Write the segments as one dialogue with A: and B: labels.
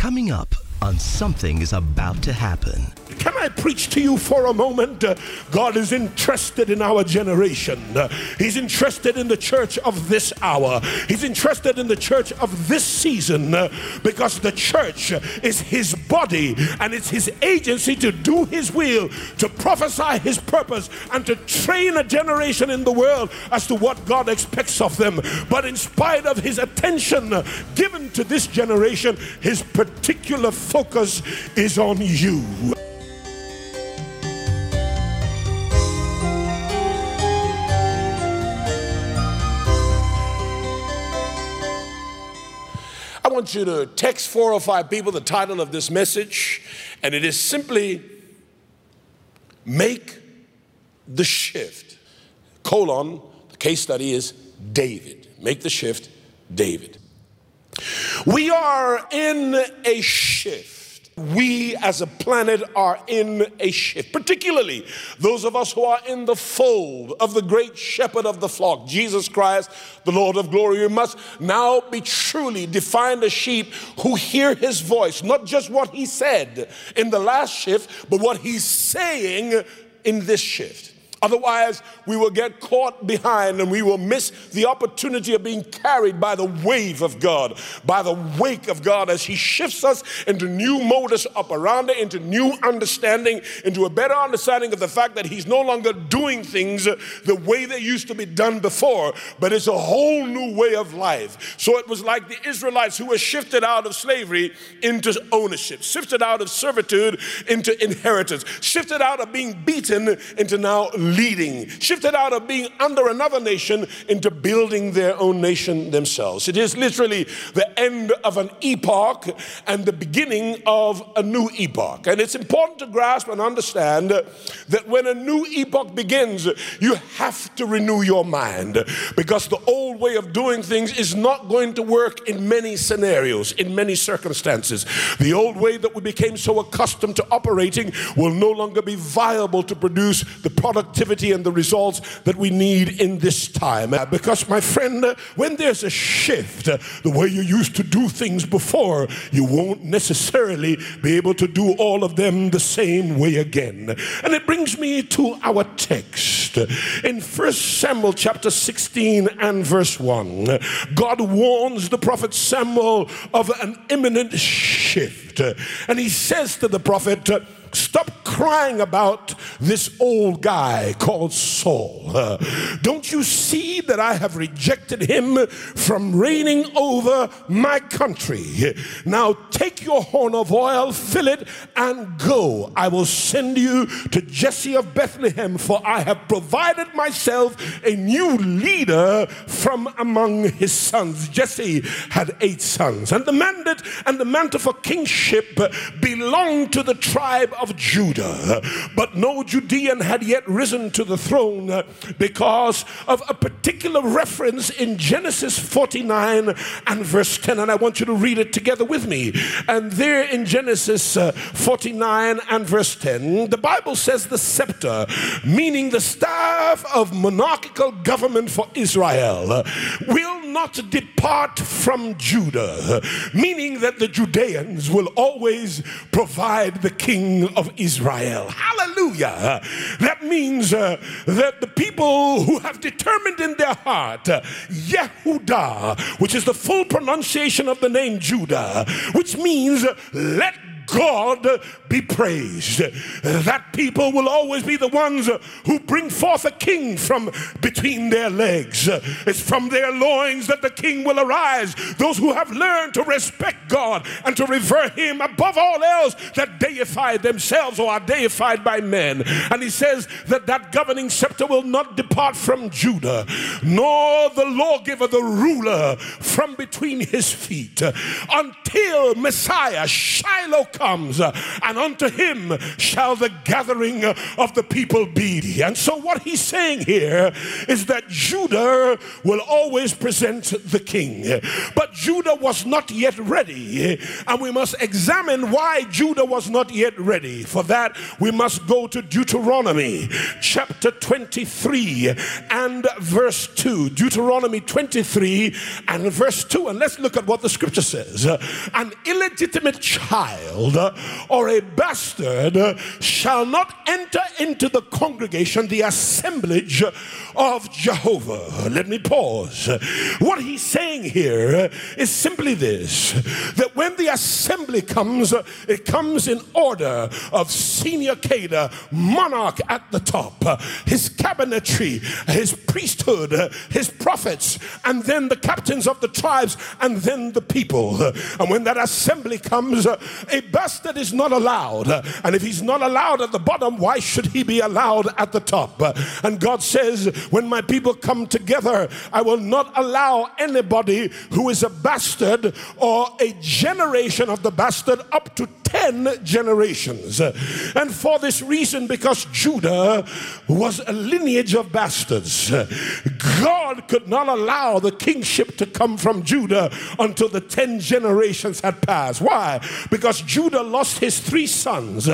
A: Coming up on Something is About to Happen.
B: I preach to you for a moment? Uh, God is interested in our generation. Uh, he's interested in the church of this hour. He's interested in the church of this season uh, because the church is his body and it's his agency to do his will, to prophesy his purpose, and to train a generation in the world as to what God expects of them. But in spite of his attention given to this generation, his particular focus is on you. Want you to text four or five people the title of this message, and it is simply Make the Shift. Colon, the case study is David. Make the shift, David. We are in a shift we as a planet are in a shift, particularly those of us who are in the fold of the great shepherd of the flock, Jesus Christ, the Lord of glory. We must now be truly defined as sheep who hear his voice, not just what he said in the last shift, but what he's saying in this shift. Otherwise, we will get caught behind and we will miss the opportunity of being carried by the wave of God, by the wake of God as He shifts us into new modus operandi, into new understanding, into a better understanding of the fact that He's no longer doing things the way they used to be done before, but it's a whole new way of life. So it was like the Israelites who were shifted out of slavery into ownership, shifted out of servitude into inheritance, shifted out of being beaten into now leading, shifted out of being under another nation into building their own nation themselves. It is literally the end of an epoch and the beginning of a new epoch. And it's important to grasp and understand that when a new epoch begins, you have to renew your mind because the old way of doing things is not going to work in many scenarios, in many circumstances. The old way that we became so accustomed to operating will no longer be viable to produce the productivity productivity and the results that we need in this time. Because, my friend, when there's a shift, the way you used to do things before, you won't necessarily be able to do all of them the same way again. And it brings me to our text in 1 Samuel chapter 16 and verse 1. God warns the prophet Samuel of an imminent shift. And he says to the prophet, Stop crying about this old guy called Saul. Uh, don't you see that I have rejected him from reigning over my country? Now take your horn of oil, fill it, and go. I will send you to Jesse of Bethlehem, for I have provided myself a new leader from among his sons. Jesse had eight sons, and the mandate and the mantle for kingship belonged to the tribe of Judah. But no Judean had yet risen to the throne because of a particular reference in Genesis 49 and verse 10. And I want you to read it together with me. And there in Genesis uh, 49 and verse 10, the Bible says the scepter, meaning the staff of monarchical government for Israel, will not depart from Judah, meaning that the Judeans will always provide the king of Israel. Hallelujah. That means uh, that the people who have determined in their heart, uh, Yehudah, which is the full pronunciation of the name Judah, which means uh, let God be praised. That people will always be the ones who bring forth a king from between their legs. It's from their loins that the king will arise. Those who have learned to respect God and to revere him above all else that deify themselves or are deified by men. And he says that that governing scepter will not depart from Judah, nor the lawgiver, the ruler, from between his feet until Messiah, Shiloh, comes, uh, and unto him shall the gathering of the people be. And so, what he's saying here is that Judah will always present the king. But Judah was not yet ready, and we must examine why Judah was not yet ready. For that, we must go to Deuteronomy chapter 23 and verse 2. Deuteronomy 23 and verse 2. And let's look at what the scripture says. An illegitimate child or a bastard shall not enter into the congregation, the assemblage of Jehovah. Let me pause. What he's saying here is simply this that when the assembly comes, it comes in order of senior cadre, monarch at the top, his cabinetry, his priesthood, his prophets, and then the captains of the tribes, and then the people. And when that assembly comes, a bastard is not allowed. And if he's not allowed at the bottom, why should he be allowed at the top? And God says, when my people come together, I will not allow anybody who is a bastard or a generation of the bastard up to 10 generations. And for this reason, because Judah was a lineage of bastards, God could not allow the kingship to come from Judah until the 10 generations had passed. Why? Because Judah lost his three sons,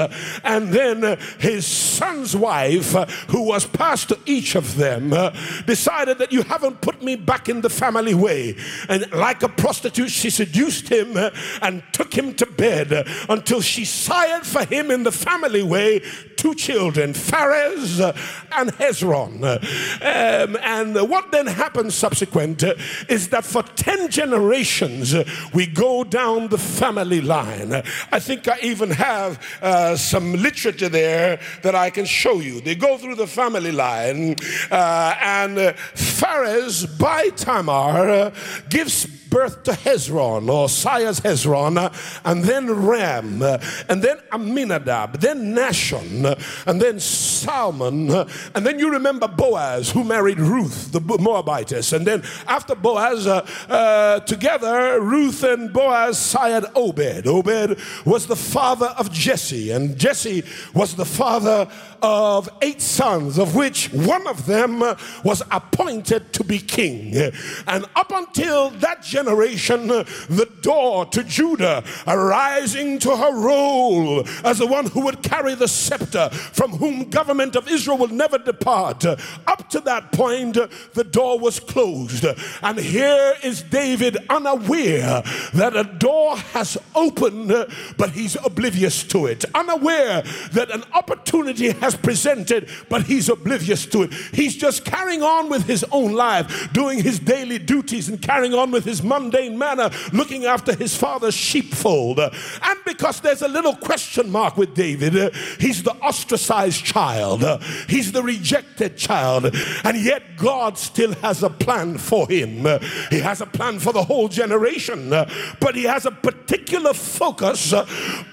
B: and then his son's wife, who was passed to each of them, Uh, decided that you haven't put me back in the family way. And like a prostitute, she seduced him uh, and took him to bed uh, until she sired for him in the family way two children, Pharez and Hezron. Um, and what then happens subsequent is that for 10 generations we go down the family line. I think I even have uh, some literature there that I can show you. They go through the family line, uh, and uh, Pharez by Tamar uh, gives birth to Hezron or sires Hezron, and then Ram, and then Aminadab, then Nahshon, and then Salmon, and then you remember Boaz who married Ruth, the Moabitess, and then after Boaz, uh, uh, together Ruth and Boaz sired Obed. Obed was the father of Jesse, and Jesse was the father of eight sons, of which one of them was appointed to be king. And up until that generation, the door to Judah, arising to her role as the one who would carry the scepter, from whom government of Israel will never depart. Up to that point, the door was closed. And here is David unaware that a door has opened, but he's oblivious to it. Unaware that an opportunity has presented, but he's oblivious to it. He's just carrying on with his own life, doing his daily duties and carrying on with his mundane manner, looking after his father's sheepfold. And because there's a little question mark with David, he's the ostracized child, he's the rejected child, and yet God still has a plan for him. He has a plan for the whole generation, but he has a particular focus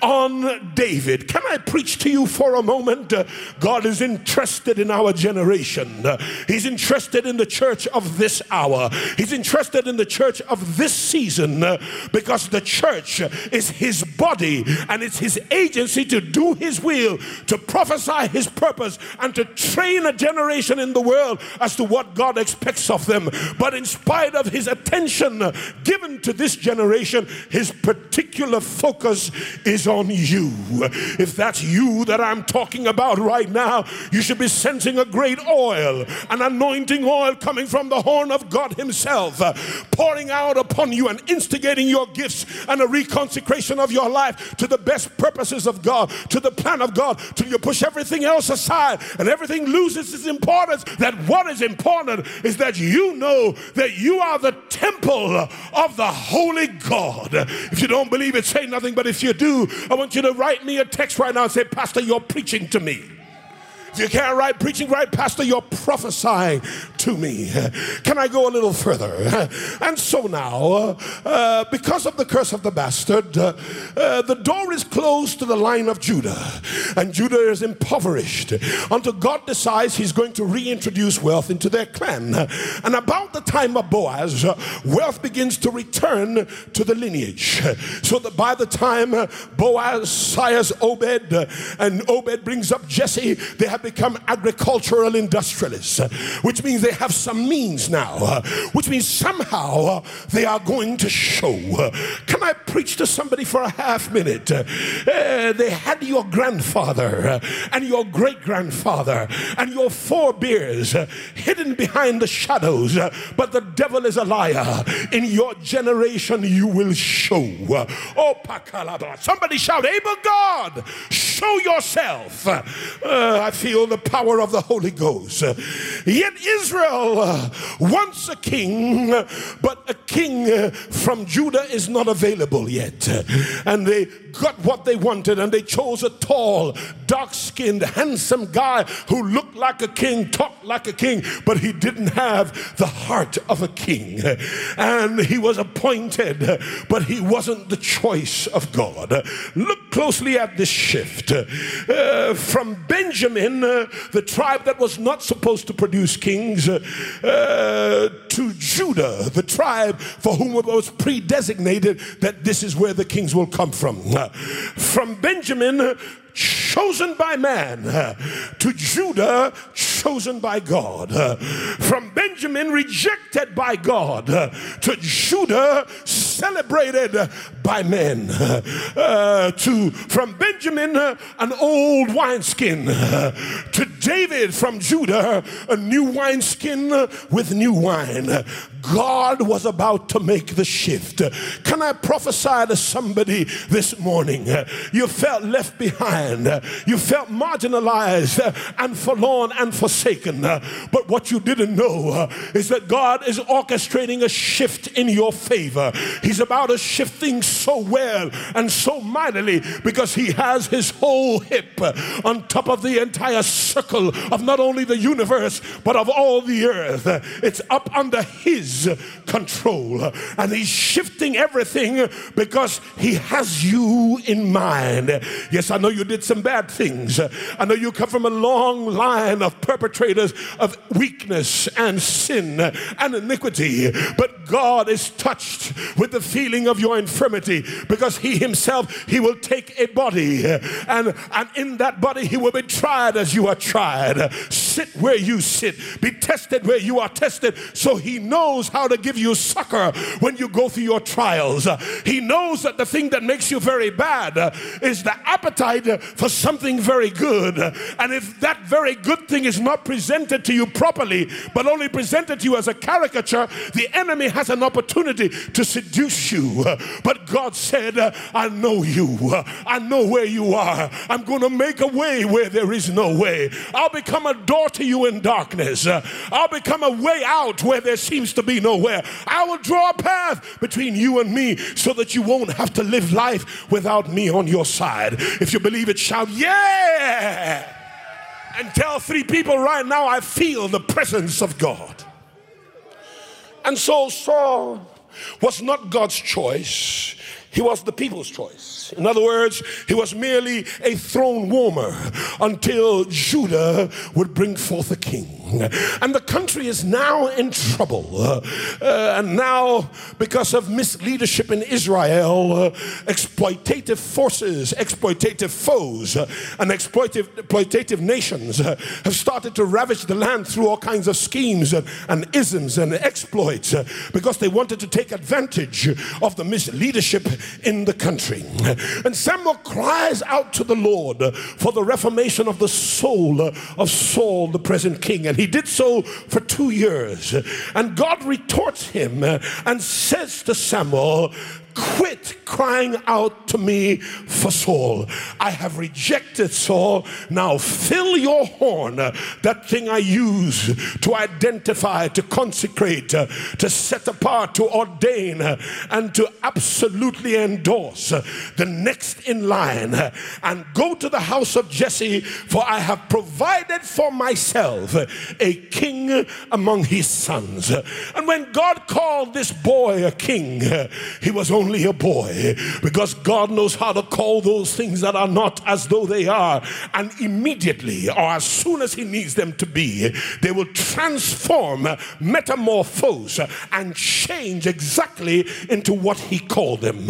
B: on David. Can I preach to you for a moment? God is interested in our generation. He's interested in the church of this hour. He's interested in the church of this season because the church is his body and it's his agency to do his will, to prophesy his purpose, and to train a generation in the world as to what God expects of them. But in spite of his attention given to this generation, his particular focus is on you. If that's you that I'm talking about right now, you should be sensing a great oil, an anointing oil coming from the horn of God Himself, uh, pouring out upon you and instigating your gifts and a reconsecration of your life to the best purposes of God, to the plan of God, till you push everything else aside and everything loses its importance. That what is important is that you know that you are the temple of the Holy God. If you don't believe it, say nothing, but if you do, I want you to write me a text right now and say, Pastor, you're preaching to me. If you can't write preaching right, Pastor, you're prophesying to me. Can I go a little further? And so now, uh, because of the curse of the bastard, uh, uh, the door is closed to the line of Judah, and Judah is impoverished until God decides he's going to reintroduce wealth into their clan. And about the time of Boaz, uh, wealth begins to return to the lineage. So that by the time uh, Boaz sires Obed uh, and Obed brings up Jesse, they have become agricultural industrialists, which means they have some means now, uh, which means somehow uh, they are going to show. Uh, Can I preach to somebody for a half minute? Uh, they had your grandfather and your great grandfather and your forebears hidden behind the shadows, but the devil is a liar. In your generation, you will show. Oh. Somebody shout, Able God, show yourself. Uh, I feel the power of the Holy Ghost. Yet Israel uh, wants a king, uh, but a king uh, from Judah is not available yet. Uh, And they got what they wanted, and they chose a tall, dark skinned, handsome guy who looked like a king, talked like a king, but he didn't have the heart of a king. And he was appointed, but he wasn't the choice of God. Look closely at this shift. Uh, from Benjamin, uh, the tribe that was not supposed to produce kings, uh, to Judah, the tribe for whom it was predesignated that this is where the kings will come from. From Benjamin, chosen by man, to Judah, chosen by God. From Benjamin, rejected by God, to Judah, celebrated by men. Uh, to from Benjamin, an old wineskin, to David from Judah, a new wineskin with new wine. God was about to make the shift. Can I prophesy to somebody this morning? You felt left behind, you felt marginalized and forlorn and forsaken. But what you didn't know is that God is orchestrating a shift in your favor. He's about to shift things so well and so mightily because He has His whole hip on top of the entire circle of not only the universe but of all the earth. It's up under His control. And He's shifting everything because He has you in mind. Yes, I know you did some bad things. I know you come from a long line of perpetrators of weakness and sin and iniquity. But God is touched with the feeling of your infirmity because He Himself, He will take a body and, and in that body He will be tried as you are tried. Sit where you sit, be tested where you are tested, so He knows how to give you succor when you go through your trials. He knows that the thing that makes you very bad is the appetite for something very good. And if that very good thing is not presented to you properly, but only presented to you as a caricature, the enemy has an opportunity to seduce you. But God said, I know you. I know where you are. I'm going to make a way where there is no way. I'll become a door to you in darkness. I'll become a way out where there seems to be nowhere. I will draw a path between you and me so that you won't have to live life without me on your side. If you believe it, shout, Yeah! And tell three people right now, I feel the presence of God. And so Saul was not God's choice, he was the people's choice. In other words, he was merely a throne warmer until Judah would bring forth a king. And the country is now in trouble. Uh, and now, because of misleadership in Israel, uh, exploitative forces, exploitative foes, uh, and exploitative, exploitative nations uh, have started to ravage the land through all kinds of schemes and, and isms and exploits uh, because they wanted to take advantage of the misleadership in the country. And Samuel cries out to the Lord for the reformation of the soul of Saul, the present king. And he did so for two years. And God retorts him and says to Samuel, quit crying out to me for Saul. I have rejected Saul. Now fill your horn, uh, that thing I use to identify, to consecrate, uh, to set apart, to ordain, uh, and to absolutely endorse the next in line. And go to the house of Jesse, for I have provided for myself a king among his sons. And when God called this boy a king, he was only a boy because God knows how to call those things that are not as though they are. And immediately, or as soon as he needs them to be, they will transform, metamorphose, and change exactly into what he called them.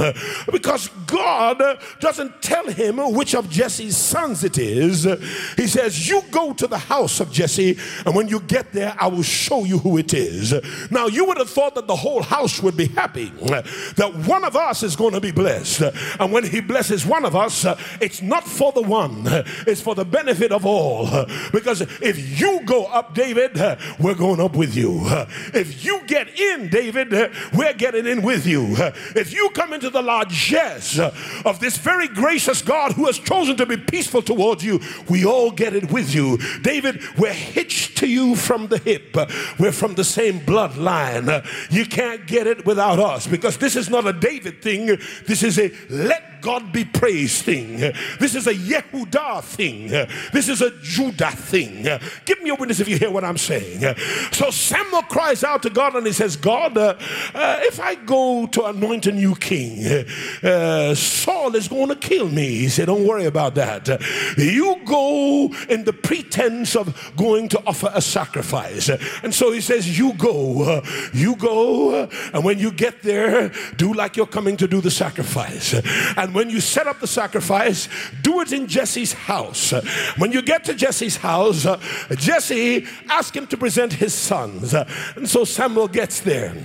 B: Because God doesn't tell him which of Jesse's sons it is. He says, You go to the house of Jesse, and when you get there, I will show you who it is. Now, you would have thought that the whole house would be happy, that one of us is going to be blessed. And when he blesses one of us, it's not for the one, it's for the benefit of all. Because if you go up, David, we're going up with you. If you get in, David, we're getting in with you. If you come into the largesse of this very gracious God who has chosen to be peaceful towards you, we all get it with you. David, we're hitched to you from the hip. We're from the same bloodline. You can't get it without us because this is not a David thing. This is a let God be praised thing. This is a Yehudah thing. This is a Judah thing. Give me a witness if you hear what I'm saying. So Samuel cries out to God and he says, God, uh, uh, if I go to anoint a new king, uh, Saul is going to kill me. He said, Don't worry about that. You go in the pretense of going to offer a sacrifice. And so he says, You go, you go, and when you get there, do like you're coming to do the sacrifice. And when you set up the sacrifice, do it in Jesse's house. When you get to Jesse's house, Jesse asked him to present his sons. And so Samuel gets there,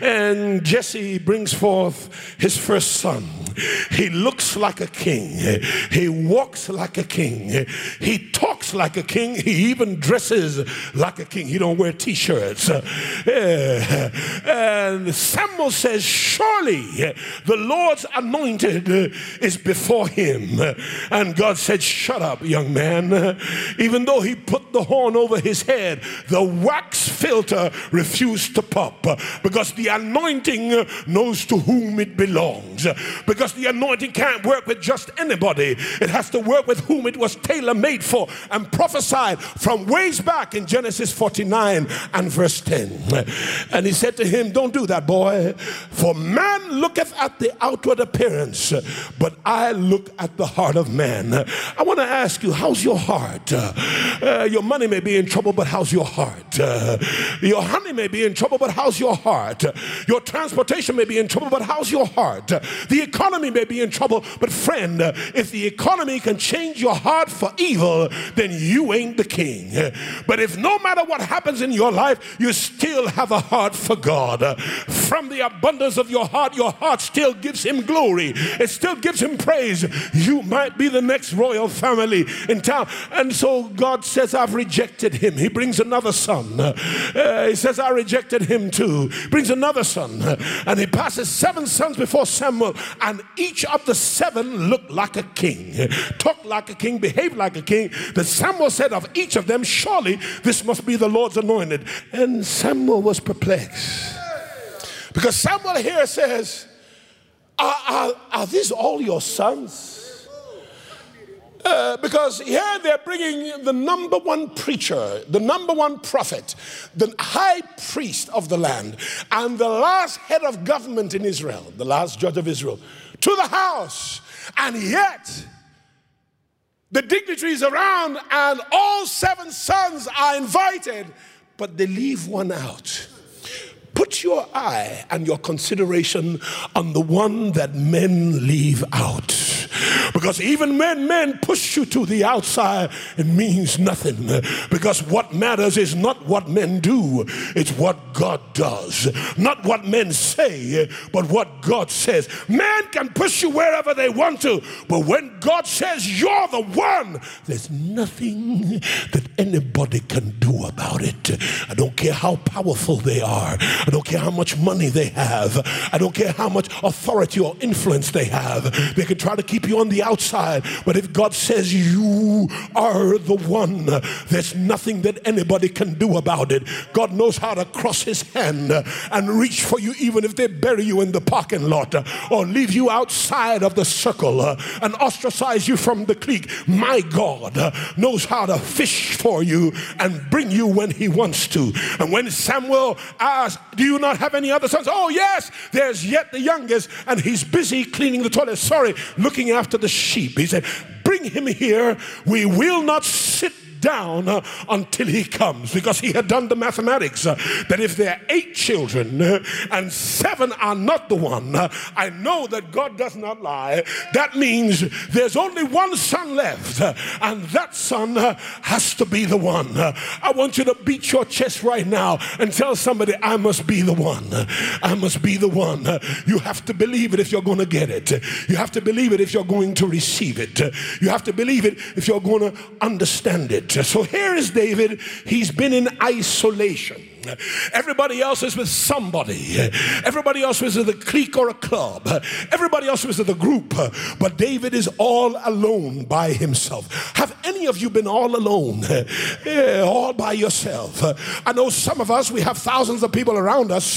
B: and Jesse brings forth his first son. He looks like a king. He walks like a king. He talks like a king. He even dresses like a king. He don't wear t-shirts. And Samuel says, surely the Lord's anointed uh, is before him. And God said, shut up, young man. Even though he put the horn over his head, the wax filter refused to pop because the anointing knows to whom it belongs. Because the anointing can't work with just anybody, it has to work with whom it was tailor made for and prophesied from ways back in Genesis 49 and verse 10. And he said to him, Don't do that, boy, for man looketh at the outward appearance, but I look at the heart of man. I want to ask you, how's your heart? Uh, your money may be in trouble, but how's your heart? Uh, your honey may be in trouble, but how's your heart? Your transportation may be in trouble, but how's your heart? The economy may be in trouble, but friend, if the economy can change your heart for evil, then you ain't the king. But if no matter what happens in your life, you still have a heart for God, from the abundance of your heart, your heart still gives him glory. It still gives him praise. You might be the next royal family in town. And so God says, I've rejected him. He brings another son. Uh, he says, I rejected him too. Brings another son. And he passes seven sons before Samuel. And each of the seven looked like a king, talked like a king, behaved like a king. That Samuel said of each of them, Surely this must be the Lord's anointed. And Samuel was perplexed. Because Samuel here says, Are, are, are these all your sons? Uh, because here they're bringing the number one preacher, the number one prophet, the high priest of the land, and the last head of government in Israel, the last judge of Israel, to the house. And yet, the dignitaries around and all seven sons are invited, but they leave one out. Put your eye and your consideration on the one that men leave out. Because even when men push you to the outside, it means nothing. Because what matters is not what men do, it's what God does. Not what men say, but what God says. Man can push you wherever they want to, but when God says you're the one, there's nothing that anybody can do about it. I don't care how powerful they are, I don't care how much money they have, I don't care how much authority or influence they have. They can try to keep you on the outside, but if God says you are the one, there's nothing that anybody can do about it. God knows how to cross his hand and reach for you, even if they bury you in the parking lot or leave you outside of the circle and ostracize you from the clique. My God knows how to fish for you and bring you when he wants to. And when Samuel asked, Do you not have any other sons? Oh, yes, there's yet the youngest, and he's busy cleaning the toilet. Sorry, looking after the sheep. He said, Bring him here. We will not sit down uh, until he comes because he had done the mathematics uh, that if there are eight children uh, and seven are not the one, I know that God does not lie. That means there's only one son left, and that son has to be the one. I want you to beat your chest right now and tell somebody, I must be the one. I must be the one. You have to believe it if you're going to get it. You have to believe it if you're going to receive it. You have to believe it if you're going to understand it. So here is David. He's been in isolation. Everybody else is with somebody. Everybody else is with a clique or a club. Everybody else is with a group. But David is all alone by himself. Have any of you been all alone? Yeah, all by yourself. I know some of us, we have thousands of people around us,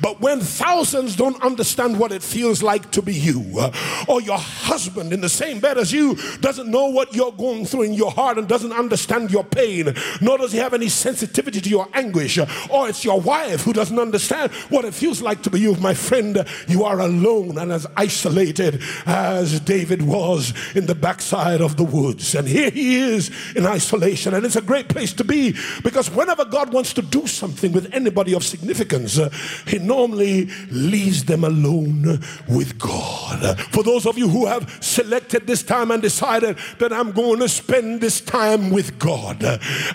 B: but when thousands don't understand what it feels like to be you, or your husband in the same bed as you doesn't know what you're going through in your heart and doesn't understand your pain, nor does he have any sensitivity to your anguish or it's your wife who doesn't understand what it feels like to be you. My friend, you are alone and as isolated as David was in the backside of the woods. And here he is in isolation. And it's a great place to be because whenever God wants to do something with anybody of significance, uh, he normally leaves them alone with God. For those of you who have selected this time and decided that I'm going to spend this time with God,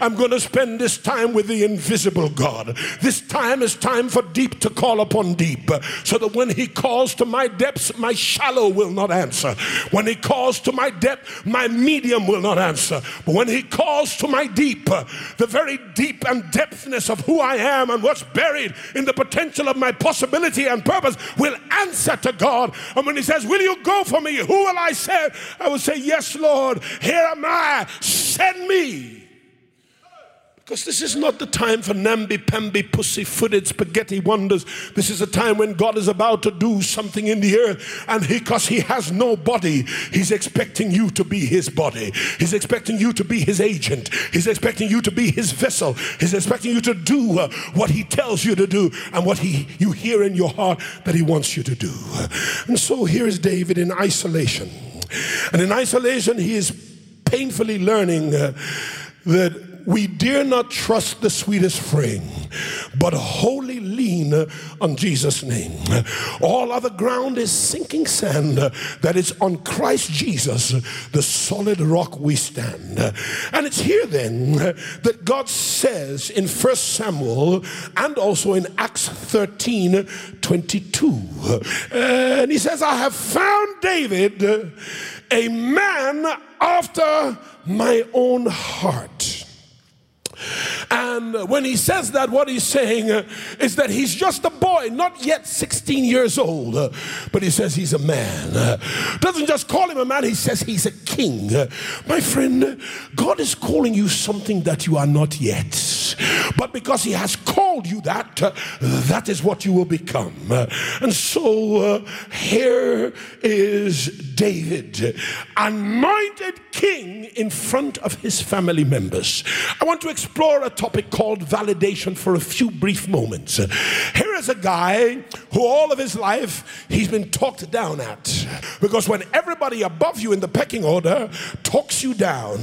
B: I'm going to spend this time with the invisible God. God. This time is time for deep to call upon deep, so that when He calls to my depths, my shallow will not answer. When He calls to my depth, my medium will not answer. But when He calls to my deep, the very deep and depthness of who I am and what's buried in the potential of my possibility and purpose will answer to God. And when He says, Will you go for me? Who will I send? I will say, Yes, Lord, here am I, send me. Because this is not the time for namby-pamby, pussy-footed spaghetti wonders. This is a time when God is about to do something in the earth. And because he, he has no body, he's expecting you to be his body. He's expecting you to be his agent. He's expecting you to be his vessel. He's expecting you to do uh, what he tells you to do and what he, you hear in your heart that he wants you to do. And so here is David in isolation. And in isolation, he is painfully learning uh, that we dare not trust the sweetest frame, but wholly lean on Jesus' name. All other ground is sinking sand, that is on Christ Jesus, the solid rock we stand. And it's here then that God says in 1 Samuel and also in Acts 13 22, and he says, I have found David a man after my own heart. And when he says that, what he's saying uh, is that he's just a boy, not yet 16 years old, uh, but he says he's a man. Uh, doesn't just call him a man, he says he's a king. My friend, God is calling you something that you are not yet. But because he has called you that, that is what you will become. And so here is David, anointed king in front of his family members. I want to explain explore a topic called validation for a few brief moments. Here is a guy who all of his life he's been talked down at. Because when everybody above you in the pecking order talks you down,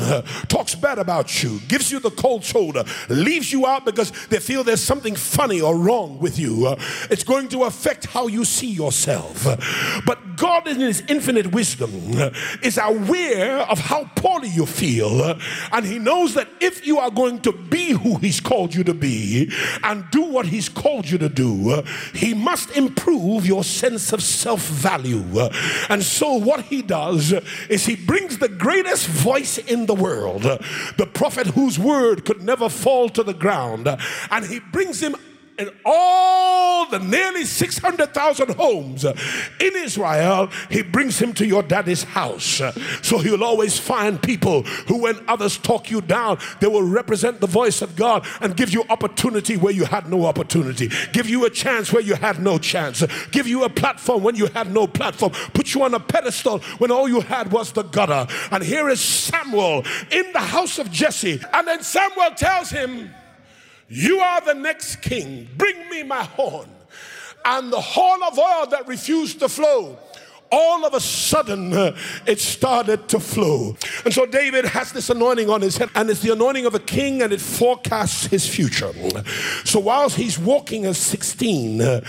B: talks bad about you, gives you the cold shoulder, leaves you out because they feel there's something funny or wrong with you, it's going to affect how you see yourself. But God, in His infinite wisdom, is aware of how poorly you feel, and He knows that if you are going to be who He's called you to be and do what He's called you to do, He must improve your sense of self value. And so, what He does is He brings the greatest voice in the world, the prophet whose word could never fall to the ground, and He brings him in all the nearly 600,000 homes in Israel, he brings him to your daddy's house. So he'll always find people who, when others talk you down, they will represent the voice of God and give you opportunity where you had no opportunity, give you a chance where you had no chance, give you a platform when you had no platform, put you on a pedestal when all you had was the gutter. And here is Samuel in the house of Jesse. And then Samuel tells him, you are the next king. Bring me my horn. And the horn of oil that refused to flow all of a sudden uh, it started to flow. And so David has this anointing on his head, and it's the anointing of a king, and it forecasts his future. So whilst he's walking as 16, uh,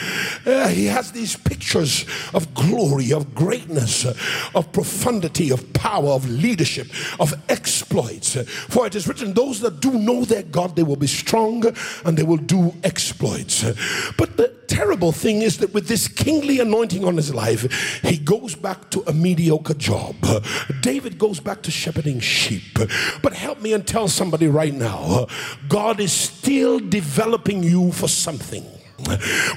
B: uh, he has these pictures of glory, of greatness, uh, of profundity, of power, of leadership, of exploits. For it is written, Those that do know their God, they will be strong and they will do exploits. But the terrible thing is that with this kingly anointing on his life, he goes back to a mediocre job. David goes back to shepherding sheep. But help me and tell somebody right now God is still developing you for something.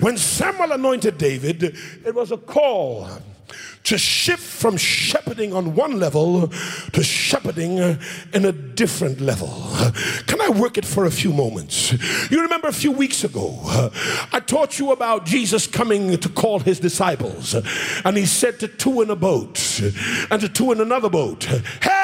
B: When Samuel anointed David, it was a call to shift from shepherding on one level to shepherding in a different level. Can I work it for a few moments? You remember a few weeks ago, I taught you about Jesus coming to call his disciples, and he said to two in a boat and to two in another boat, Hey!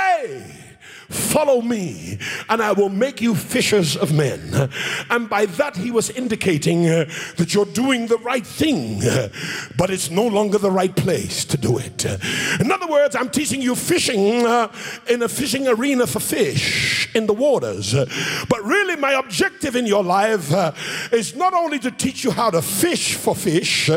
B: Follow me, and I will make you fishers of men. And by that, he was indicating uh, that you're doing the right thing, uh, but it's no longer the right place to do it. In other words, I'm teaching you fishing uh, in a fishing arena for fish in the waters. But really, my objective in your life is not only to teach you how to fish for fish,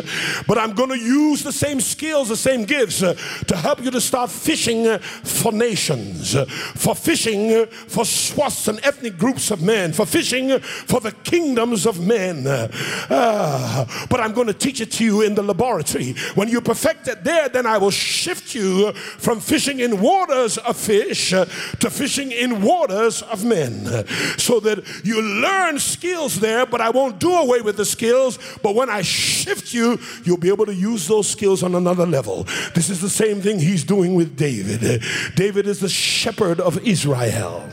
B: but I'm going to use the same skills, the same gifts to help you to start fishing for nations, for fishing for swaths and ethnic groups of men, for fishing for the kingdoms of men. Uh, but I'm going to teach it to you in the laboratory. When you perfect it there, then I will shift you from fishing in waters of fish to fishing in waters of men. So that you learn skills there, but I won't do away with the skills. But when I shift you, you'll be able to use those skills on another level. This is the same thing he's doing with David. David is the shepherd of Israel.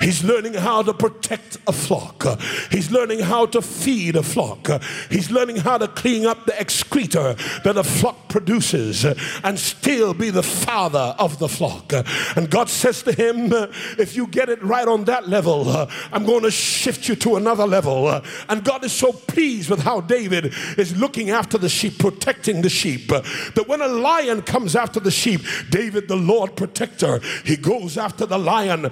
B: He's learning how to protect a flock. He's learning how to feed a flock. He's learning how to clean up the excreta that a flock produces and still be the father of the flock. And God says to him, If you get it right on that level, I'm going to shift you to another level. And God is so pleased with how David is looking after the sheep, protecting the sheep, that when a lion comes after the sheep, David, the Lord protector, he goes after the lion,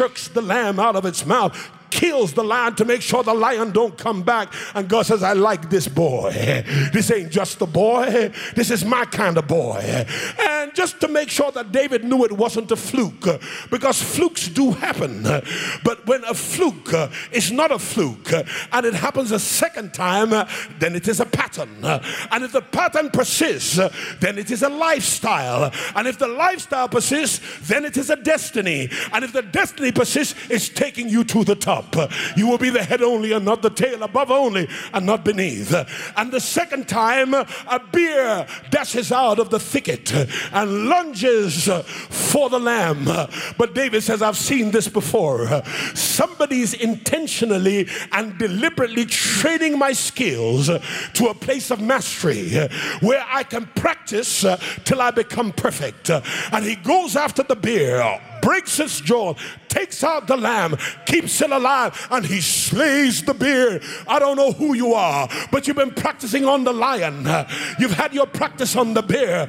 B: jerks the lamb out of its mouth, kills the lion to make sure the lion don't come back. And God says, I like this boy. This ain't just a boy. This is my kind of boy. And just to make sure that David knew it wasn't a fluke, because flukes do happen. But when a fluke is not a fluke and it happens a second time, then it is a pattern. And if the pattern persists, then it is a lifestyle. And if the lifestyle persists, then it is a destiny. And if the destiny persists, it's taking you to the top You will be the head only and not the tail, above only and not beneath. And the second time, a bear dashes out of the thicket and lunges for the lamb. But David says, I've seen this before. Somebody's intentionally and deliberately training my skills to a place of mastery where I can practice till I become perfect. And he goes after the bear breaks its jaw, takes out the lamb, keeps it alive, and he slays the bear. I don't know who you are, but you've been practicing on the lion. You've had your practice on the bear.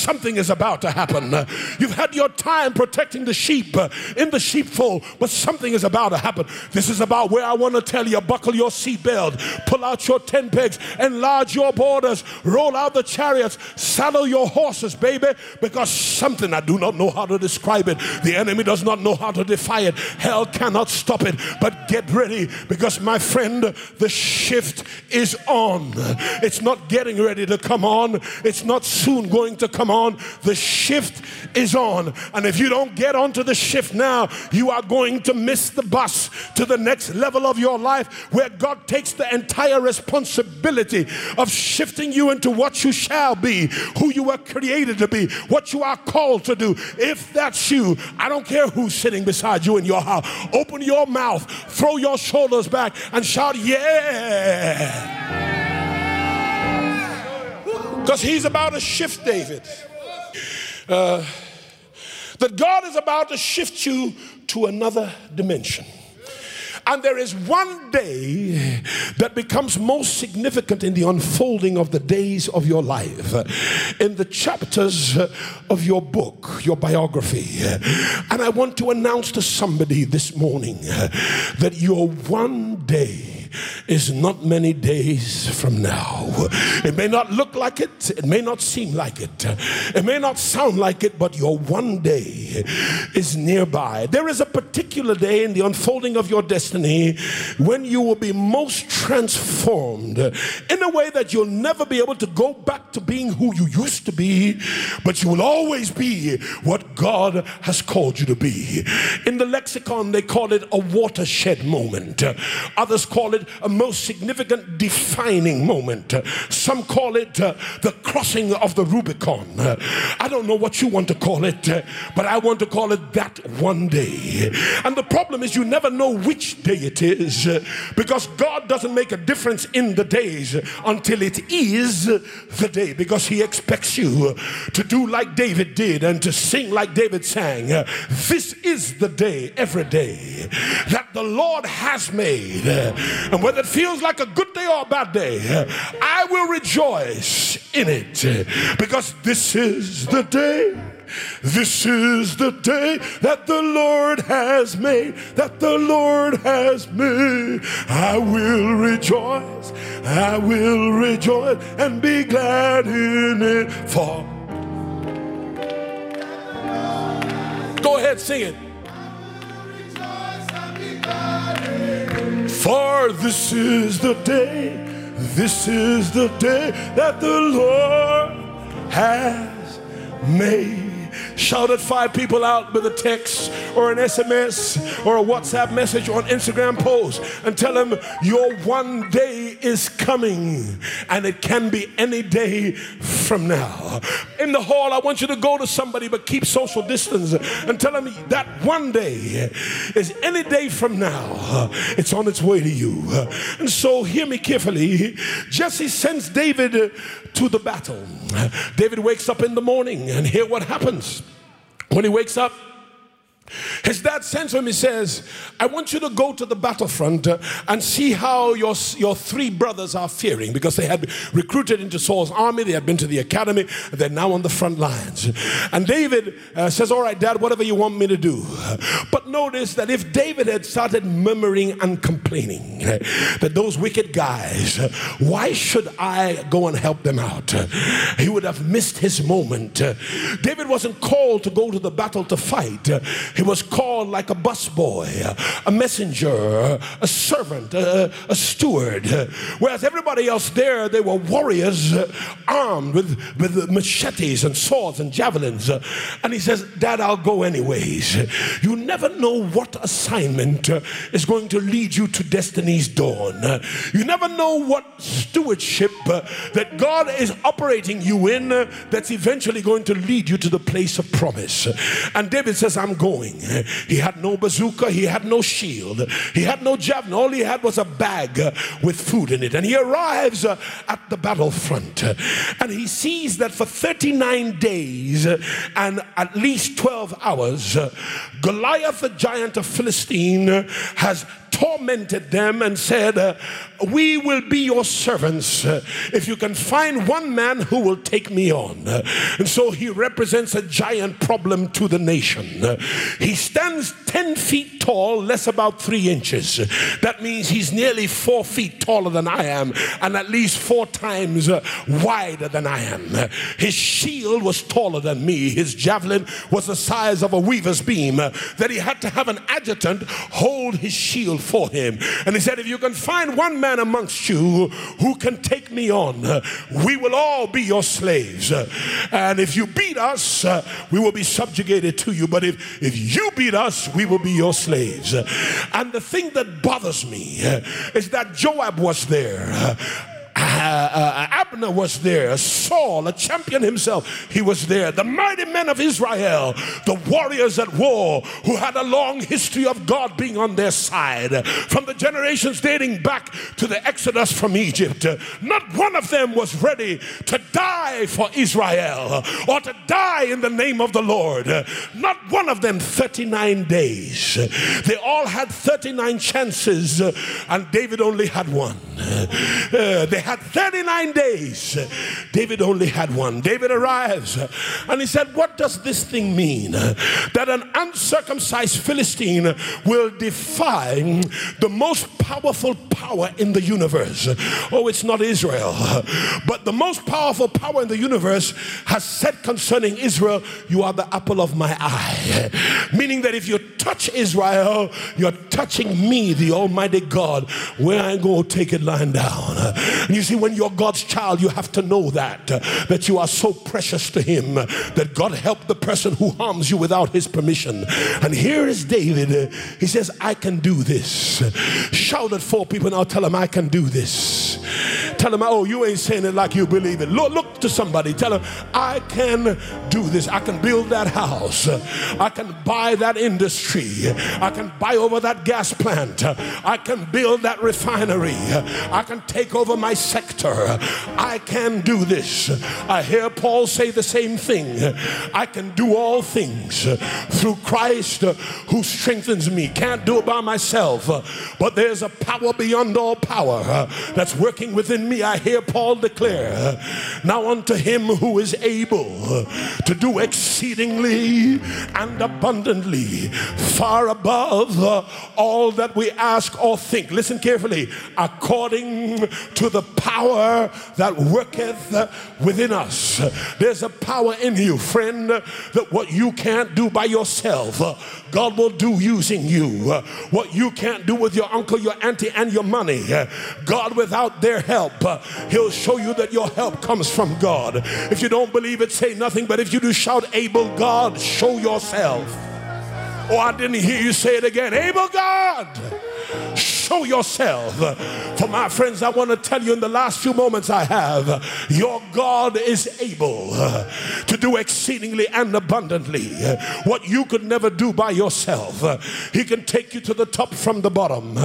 B: Something is about to happen. You've had your time protecting the sheep in the sheepfold, but something is about to happen. This is about where I want to tell you buckle your seatbelt, pull out your tent pegs, enlarge your borders, roll out the chariots, saddle your horses, baby, because something I do not know how to describe it. The enemy does not know how to defy it. Hell cannot stop it. But get ready because, my friend, the shift is on. It's not getting ready to come on, it's not soon going to come on. The shift is on. And if you don't get onto the shift now, you are going to miss the bus to the next level of your life where God takes the entire responsibility of shifting you into what you shall be, who you were created to be, what you are called to do. If that's you, I don't care who's sitting beside you in your house. Open your mouth, throw your shoulders back, and shout, Yeah! Because he's about to shift David. Uh, that God is about to shift you to another dimension. And there is one day that becomes most significant in the unfolding of the days of your life, in the chapters of your book, your biography. And I want to announce to somebody this morning that your one day is not many days from now. It may not look like it, it may not seem like it, it may not sound like it, but your one day is nearby. There is a particular day in the unfolding of your destiny when you will be most transformed in a way that you'll never be able to go back to being who you used to be, but you will always be what God has called you to be. In the lexicon, they call it a watershed moment, others call it it a most significant defining moment. Some call it uh, the crossing of the Rubicon. I don't know what you want to call it, uh, but I want to call it that one day. And the problem is, you never know which day it is uh, because God doesn't make a difference in the days until it is the day because He expects you to do like David did and to sing like David sang. This is the day, every day, that the Lord has made. And whether it feels like a good day or a bad day, I will rejoice in it because this is the day. This is the day that the Lord has made, that the Lord has made. I will rejoice, I will rejoice and be glad in it. For go ahead, sing it. For this is the day, this is the day that the Lord has made. Shout at five people out with a text or an SMS or a WhatsApp message or an Instagram post and tell them your one day is coming and it can be any day from now. In the hall, I want you to go to somebody but keep social distance and tell them that one day is any day from now. It's on its way to you. And so, hear me carefully. Jesse sends David to the battle. David wakes up in the morning and hear what happens. When he wakes up, his dad sends him, he says, I want you to go to the battlefront uh, and see how your, your three brothers are faring because they had recruited into Saul's army, they had been to the academy, they're now on the front lines. And David uh, says, All right, dad, whatever you want me to do. But notice that if David had started murmuring and complaining uh, that those wicked guys, uh, why should I go and help them out? He would have missed his moment. David wasn't called to go to the battle to fight. He was called like a busboy, a messenger, a servant, a, a steward. Whereas everybody else there, they were warriors armed with, with machetes and swords and javelins. And he says, Dad, I'll go anyways. You never know what assignment is going to lead you to destiny's dawn. You never know what stewardship that God is operating you in that's eventually going to lead you to the place of promise. And David says, I'm going doing. He had no bazooka, he had no shield, he had no javelin. All he had was a bag with food in it. And he arrives uh, at the battlefront and he sees that for 39 days and at least 12 hours, Goliath, the giant of Philistine, has tormented them and said, uh, We will be your servants uh, if you can find one man who will take me on. And so he represents a giant problem to the nation. He stands 10 feet tall, less about three inches. That means he's nearly four feet taller than I am and at least four times uh, wider than I am. His shield was taller than me, his javelin was the size of a weaver's beam, that he had to have an adjutant hold his shield for him. And he said, If you can find one man amongst you who can take me on, we will all be your slaves. And if you beat us, we will be subjugated to you. But if, if you beat us, we will be your slaves. And the thing that bothers me is that Joab was there. Uh, uh, Abner was there, Saul, a champion himself, he was there. The mighty men of Israel, the warriors at war who had a long history of God being on their side from the generations dating back to the Exodus from Egypt. Not one of them was ready to die for Israel or to die in the name of the Lord. Not one of them 39 days. They all had 39 chances, and David only had one. Uh, they had 39 days. David only had one. David arrives and he said, What does this thing mean? That an uncircumcised Philistine will defy the most powerful power in the universe. Oh, it's not Israel, but the most powerful power in the universe has said concerning Israel, You are the apple of my eye. Meaning that if you touch Israel, you're touching me, the Almighty God, where I go, take it lying down. And you see, when you're God's child, you have to know that, that you are so precious to Him that God help the person who harms you without His permission. And here is David. He says, I can do this. Shout at four people now, tell them, I can do this. Tell them, oh, you ain't saying it like you believe it. Look, look to somebody, tell them, I can do this. I can build that house. I can buy that industry. I can buy over that gas plant. I can build that refinery. I can take over my sector. I can do this. I hear Paul say the same thing. I can do all things through Christ who strengthens me. Can't do it by myself, but there's a power beyond all power that's working within me. I hear Paul declare, Now unto him who is able to do exceedingly and abundantly, far above all that we ask or think. Listen carefully, according to the power that worketh within us. There's a power in you, friend, that what you can't do by yourself, God will do using you. What you can't do with your uncle, your auntie, and your money, God, without their help, He'll show you that your help comes from God. If you don't believe it, say nothing, but if you do shout, Able God, show yourself. Oh, I didn't hear you say it again. Able God show yourself. For my friends, I want to tell you in the last few moments I have, your God is able to do exceedingly and abundantly what you could never do by yourself. He can take you to the top from the bottom,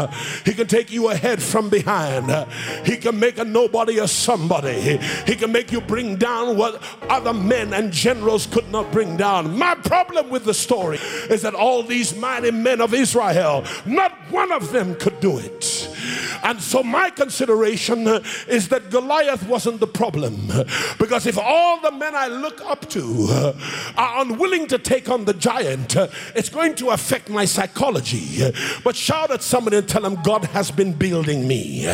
B: He can take you ahead from behind, He can make a nobody a somebody, He can make you bring down what other men and generals could not bring down. My problem with the story is that all these mighty men of Israel, not one of them could do it. And so my consideration is that Goliath wasn't the problem. Because if all the men I look up to are unwilling to take on the giant, it's going to affect my psychology. But shout at somebody and tell them God has been building me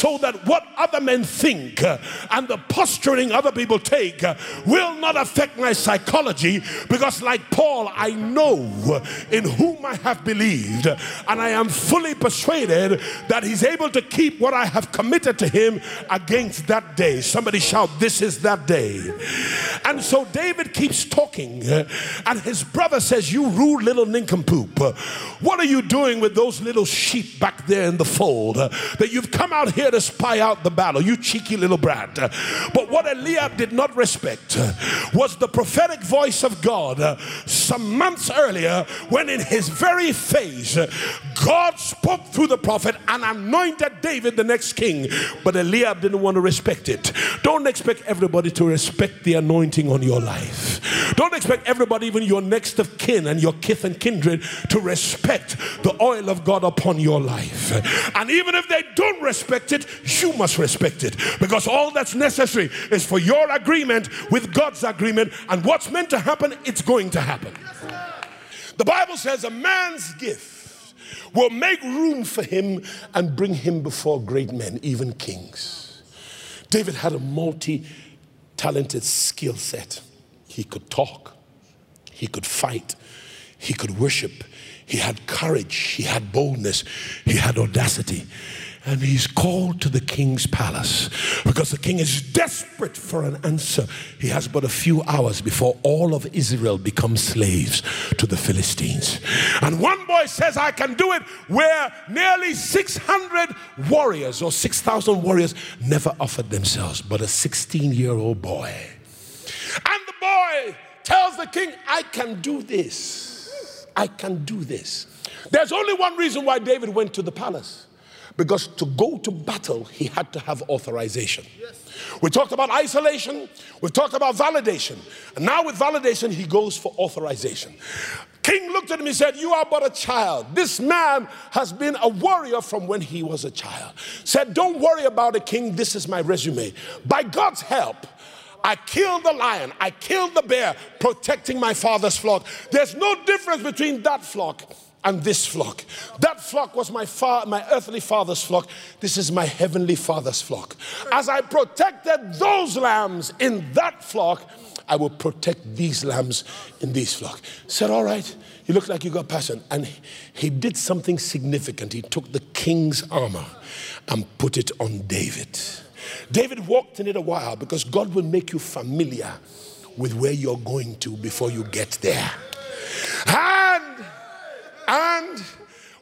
B: so that what other men think uh, and the posturing other people take uh, will not affect my psychology because, like Paul, I know in whom I have believed, and I am fully persuaded that he's able to keep what I have committed to him against that day. Somebody shout, This is that day. And so David keeps talking, and his brother says, You rude little nincompoop, what are you doing with those little sheep back there in the fold that you've come out here to spy out the battle, you cheeky little brat. But what Eliab did not respect was the prophetic voice of God some months earlier when in his very face God spoke through the prophet and anointed David the next king. But Eliab didn't want to respect it. Don't expect everybody to respect the anointing on your life. Don't expect everybody, even your next of kin and your kith and kindred, to respect the oil of God upon your life. And even if they don't respect it, you must respect it because all that's necessary is for your agreement with God's agreement, and what's meant to happen, it's going to happen. The Bible says a man's gift will make room for him and bring him before great men, even kings. David had a multi talented skill set. He could talk, he could fight, he could worship, he had courage, he had boldness, he had audacity and he's called to the king's palace because the king is desperate for an answer. He has but a few hours before all of Israel becomes slaves to the Philistines. And one boy says, I can do it, where nearly 600 warriors or 6,000 warriors never offered themselves, but a 16 year old boy. And the boy tells the king, I can do this. I can do this. There's only one reason why David went to the palace because to go to battle, he had to have authorization. Yes. We talked about isolation, we talked about validation. And now, with validation, he goes for authorization. King looked at him and said, You are but a child. This man has been a warrior from when he was a child. Said, Don't worry about it, king. This is my resume. By God's help, I killed the lion, I killed the bear, protecting my father's flock. There's no difference between that flock and this flock. That flock was my, fa- my earthly father's flock. This is my heavenly father's flock. As I protected those lambs in that flock, I will protect these lambs in this flock. Said, All right, you look like you got passion. And he did something significant. He took the king's armor and put it on David. David walked in it a while because God will make you familiar with where you're going to before you get there. And and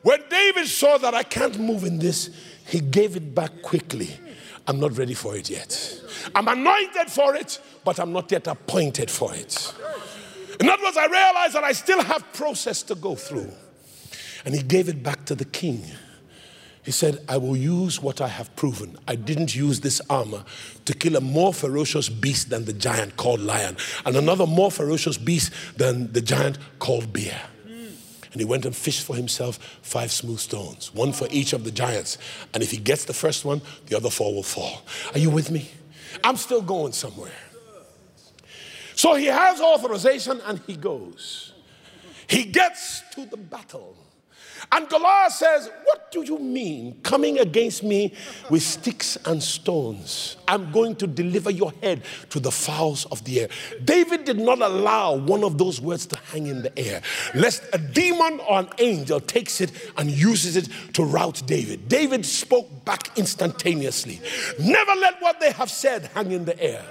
B: when David saw that I can't move in this, he gave it back quickly. I'm not ready for it yet. I'm anointed for it, but I'm not yet appointed for it. In other words, I realized that I still have process to go through. And he gave it back to the king. He said, I will use what I have proven. I didn't use this armor to kill a more ferocious beast than the giant called lion, and another more ferocious beast than the giant called bear. And he went and fished for himself five smooth stones, one for each of the giants. And if he gets the first one, the other four will fall. Are you with me? I'm still going somewhere. So he has authorization and he goes. He gets to the battle. And Goliath says, What do you mean coming against me with sticks and stones? I'm going to deliver your head to the fowls of the air. David did not allow one of those words to hang in the air, lest a demon or an angel takes it and uses it to rout David. David spoke back instantaneously. Never let what they have said hang in the air.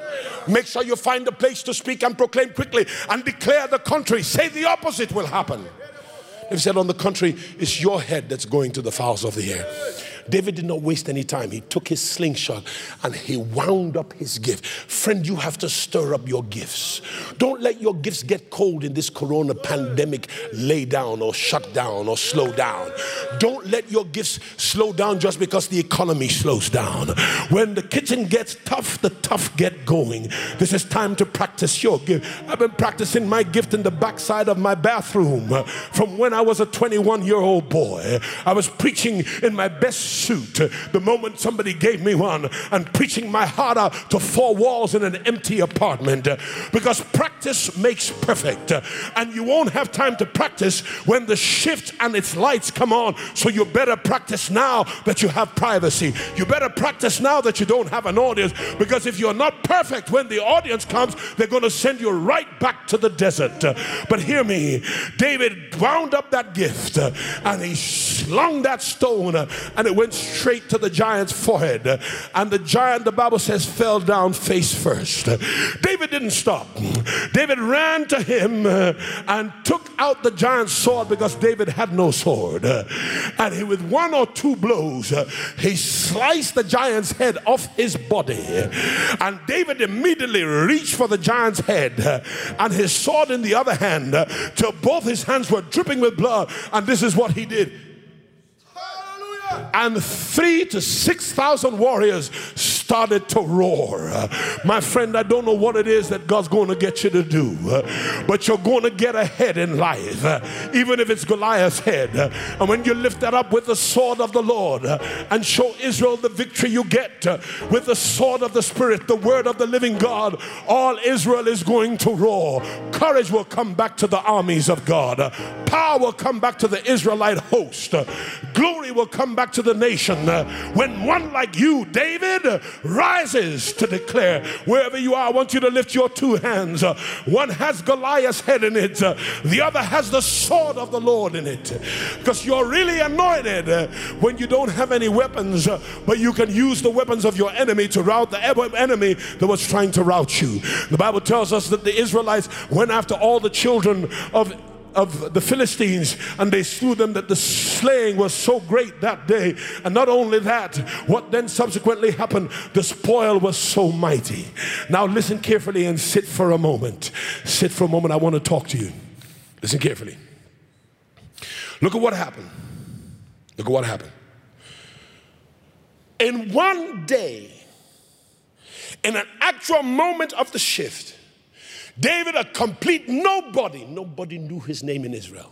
B: Make sure you find a place to speak and proclaim quickly and declare the contrary. Say the opposite will happen. If said, on the contrary, it's your head that's going to the fowls of the air. David did not waste any time. He took his slingshot and he wound up his gift. Friend, you have to stir up your gifts. Don't let your gifts get cold in this corona pandemic, lay down or shut down or slow down. Don't let your gifts slow down just because the economy slows down. When the kitchen gets tough, the tough get going. This is time to practice your gift. I've been practicing my gift in the backside of my bathroom from when I was a 21 year old boy. I was preaching in my best suit. The moment somebody gave me one and preaching my heart out to four walls in an empty apartment. Because practice makes perfect. And you won't have time to practice when the shift and its lights come on. So you better practice now that you have privacy. You better practice now that you don't have an audience. Because if you're not perfect when the audience comes they're going to send you right back to the desert. But hear me David wound up that gift and he slung that stone and it went straight to the giant's forehead. Uh, and the giant, the Bible says, fell down face first. Uh, David didn't stop. David ran to him uh, and took out the giant's sword because David had no sword. Uh, and he, with one or two blows, uh, he sliced the giant's head off his body. And David immediately reached for the giant's head and his sword in the other hand till both his hands were dripping with blood. And this is what he did. And three to six thousand warriors started to roar. My friend, I don't know what it is that God's going to get you to do, but you're going to get ahead in life, even if it's Goliath's head. And when you lift that up with the sword of the Lord and show Israel the victory you get with the sword of the Spirit, the word of the living God, all Israel is going to roar. Courage will come back to the armies of God, power will come back to the Israelite host, glory will come back to the nation. When one like you, David, rises to declare. Wherever you are, I want you to lift your two hands. Uh, one has Goliath's head in it, uh, the other has the sword of the Lord in it. Because you're really anointed uh, when you don't have any weapons, but you can use the weapons of your enemy to rout the enemy that was trying to rout you. The Bible tells us that the Israelites went after all the children of of the Philistines and they slew them that the slaying was so great that day. And not only that, what then subsequently happened, the spoil was so mighty. Now listen carefully and sit for a moment. Sit for a moment. I want to talk to you. Listen carefully. Look at what happened. Look at what happened. In one day, in an actual moment of the shift, David, a complete nobody, nobody knew his name in Israel.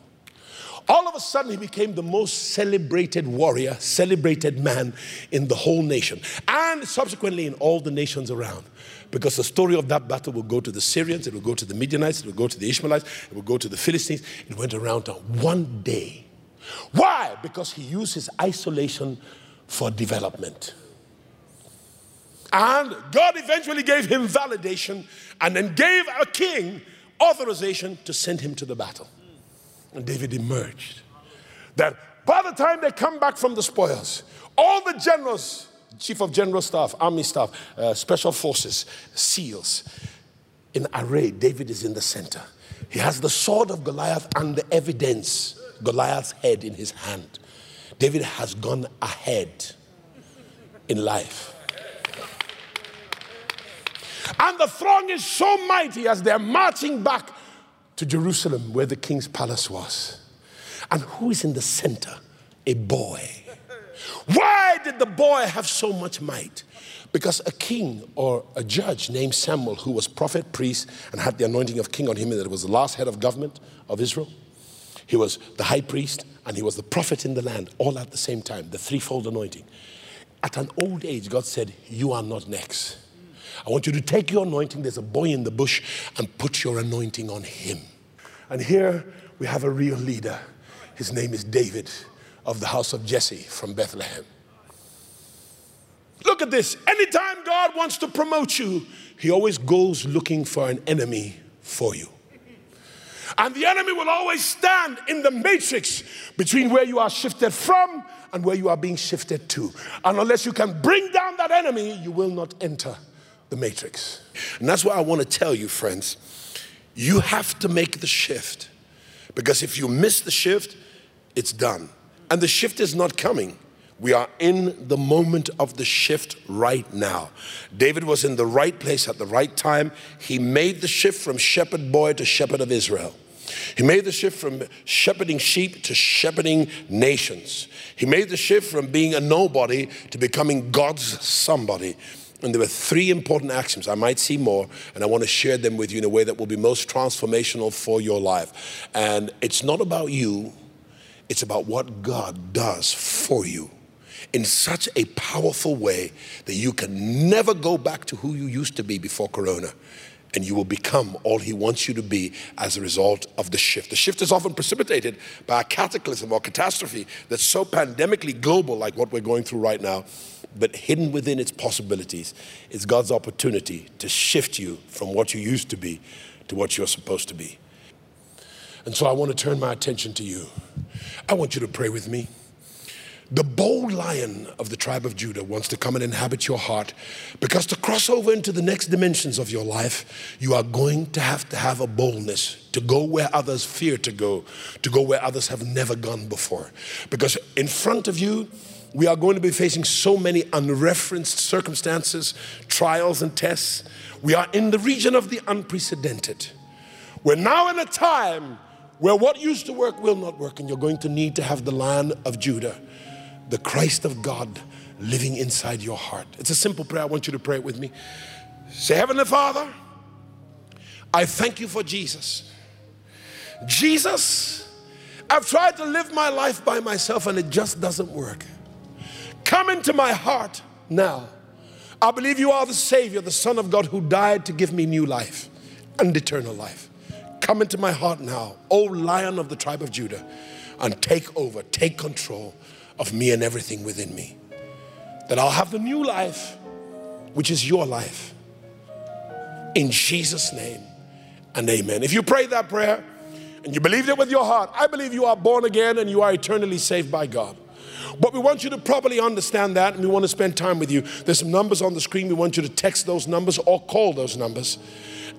B: All of a sudden, he became the most celebrated warrior, celebrated man in the whole nation, and subsequently in all the nations around. Because the story of that battle will go to the Syrians, it will go to the Midianites, it will go to the Ishmaelites, it will go to the Philistines. It went around on one day. Why? Because he used his isolation for development. And God eventually gave him validation and then gave a king authorization to send him to the battle. And David emerged. That by the time they come back from the spoils, all the generals, chief of general staff, army staff, uh, special forces, SEALs, in array, David is in the center. He has the sword of Goliath and the evidence, Goliath's head in his hand. David has gone ahead in life. And the throng is so mighty as they're marching back to Jerusalem where the king's palace was. And who is in the center? A boy. Why did the boy have so much might? Because a king or a judge named Samuel, who was prophet, priest, and had the anointing of king on him, and that was the last head of government of Israel, he was the high priest and he was the prophet in the land all at the same time, the threefold anointing. At an old age, God said, You are not next. I want you to take your anointing, there's a boy in the bush, and put your anointing on him. And here we have a real leader. His name is David of the house of Jesse from Bethlehem. Look at this. Anytime God wants to promote you, he always goes looking for an enemy for you. And the enemy will always stand in the matrix between where you are shifted from and where you are being shifted to. And unless you can bring down that enemy, you will not enter the matrix. And that's why I want to tell you, friends, you have to make the shift. Because if you miss the shift, it's done. And the shift is not coming. We are in the moment of the shift right now. David was in the right place at the right time. He made the shift from shepherd boy to shepherd of Israel. He made the shift from shepherding sheep to shepherding nations. He made the shift from being a nobody to becoming God's somebody. And there were three important axioms. I might see more, and I want to share them with you in a way that will be most transformational for your life. And it's not about you, it's about what God does for you in such a powerful way that you can never go back to who you used to be before Corona. And you will become all he wants you to be as a result of the shift. The shift is often precipitated by a cataclysm or catastrophe that's so pandemically global, like what we're going through right now but hidden within its possibilities is God's opportunity to shift you from what you used to be to what you're supposed to be. And so I want to turn my attention to you. I want you to pray with me. The bold lion of the tribe of Judah wants to come and inhabit your heart because to cross over into the next dimensions of your life, you are going to have to have a boldness to go where others fear to go, to go where others have never gone before. Because in front of you, we are going to be facing so many unreferenced circumstances, trials, and tests. We are in the region of the unprecedented. We're now in a time where what used to work will not work, and you're going to need to have the Lion of Judah the Christ of God living inside your heart. It's a simple prayer. I want you to pray it with me. Say, Heavenly Father, I thank you for Jesus. Jesus, I've tried to live my life by myself and it just doesn't work. Come into my heart now. I believe you are the Savior, the Son of God who died to give me new life and eternal life. Come into my heart now, O Lion of the tribe of Judah, and take over, take control of me and everything within me. That I'll have the new life, which is your life. In Jesus' name and amen. If you prayed that prayer and you believed it with your heart, I believe you are born again and you are eternally saved by God. But we want you to properly understand that and we want to spend time with you. There's some numbers on the screen. We want you to text those numbers or call those numbers.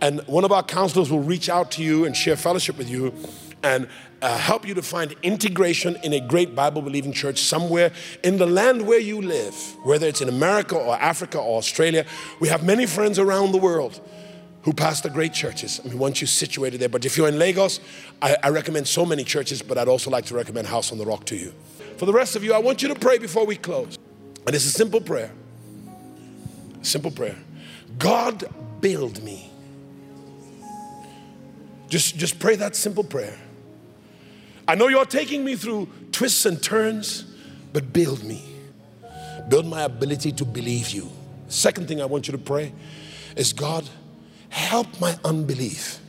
B: And one of our counselors will reach out to you and share fellowship with you and uh, help you to find integration in a great Bible believing church somewhere in the land where you live, whether it's in America or Africa or Australia. We have many friends around the world who pastor great churches, and we want you situated there. But if you're in Lagos, I, I recommend so many churches, but I'd also like to recommend House on the Rock to you. For the rest of you, I want you to pray before we close. And it's a simple prayer. Simple prayer. God, build me. Just, just pray that simple prayer. I know you're taking me through twists and turns, but build me. Build my ability to believe you. Second thing I want you to pray is God, help my unbelief.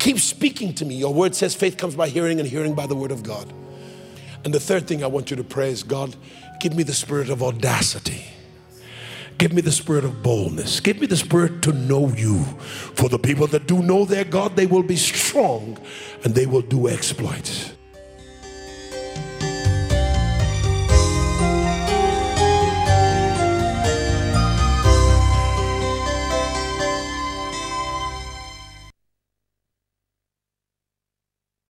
B: Keep speaking to me. Your word says faith comes by hearing, and hearing by the word of God. And the third thing I want you to pray is God, give me the spirit of audacity. Give me the spirit of boldness. Give me the spirit to know you. For the people that do know their God, they will be strong and they will do exploits.